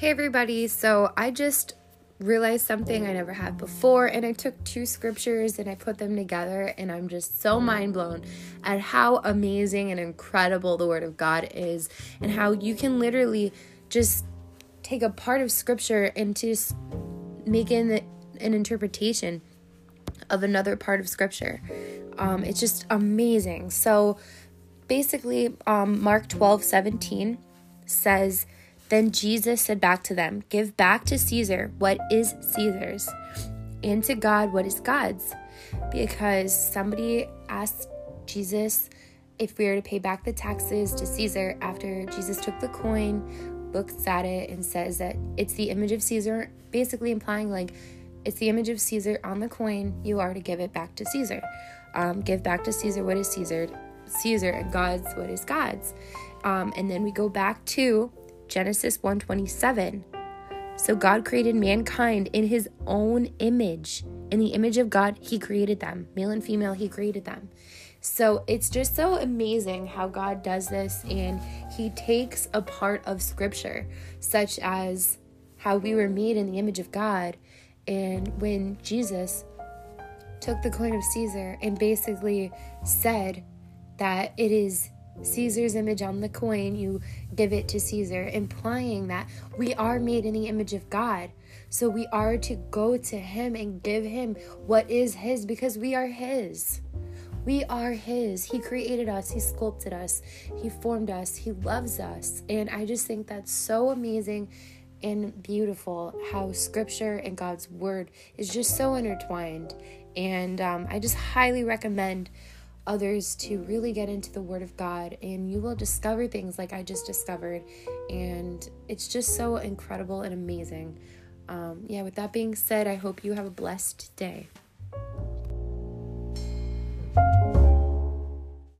Hey, everybody. So I just realized something I never had before, and I took two scriptures and I put them together, and I'm just so mind blown at how amazing and incredible the Word of God is, and how you can literally just take a part of scripture and just make an, an interpretation of another part of scripture. Um, it's just amazing. So basically, um, Mark 12 17 says, Then Jesus said back to them, Give back to Caesar what is Caesar's, and to God what is God's. Because somebody asked Jesus if we were to pay back the taxes to Caesar after Jesus took the coin, looks at it, and says that it's the image of Caesar, basically implying like it's the image of Caesar on the coin, you are to give it back to Caesar. Um, give back to Caesar what is Caesar, Caesar, and God's what is God's. Um, and then we go back to Genesis 127. So God created mankind in his own image. In the image of God, he created them. Male and female, he created them. So it's just so amazing how God does this and he takes a part of scripture, such as how we were made in the image of God. And when Jesus took the coin of Caesar and basically said that it is Caesar's image on the coin, you give it to Caesar, implying that we are made in the image of God. So we are to go to Him and give Him what is His because we are His. We are His. He created us, He sculpted us, He formed us, He loves us. And I just think that's so amazing and beautiful how Scripture and God's Word is just so intertwined. And um, I just highly recommend others to really get into the Word of God, and you will discover things like I just discovered. And it's just so incredible and amazing. Um, yeah, with that being said, I hope you have a blessed day.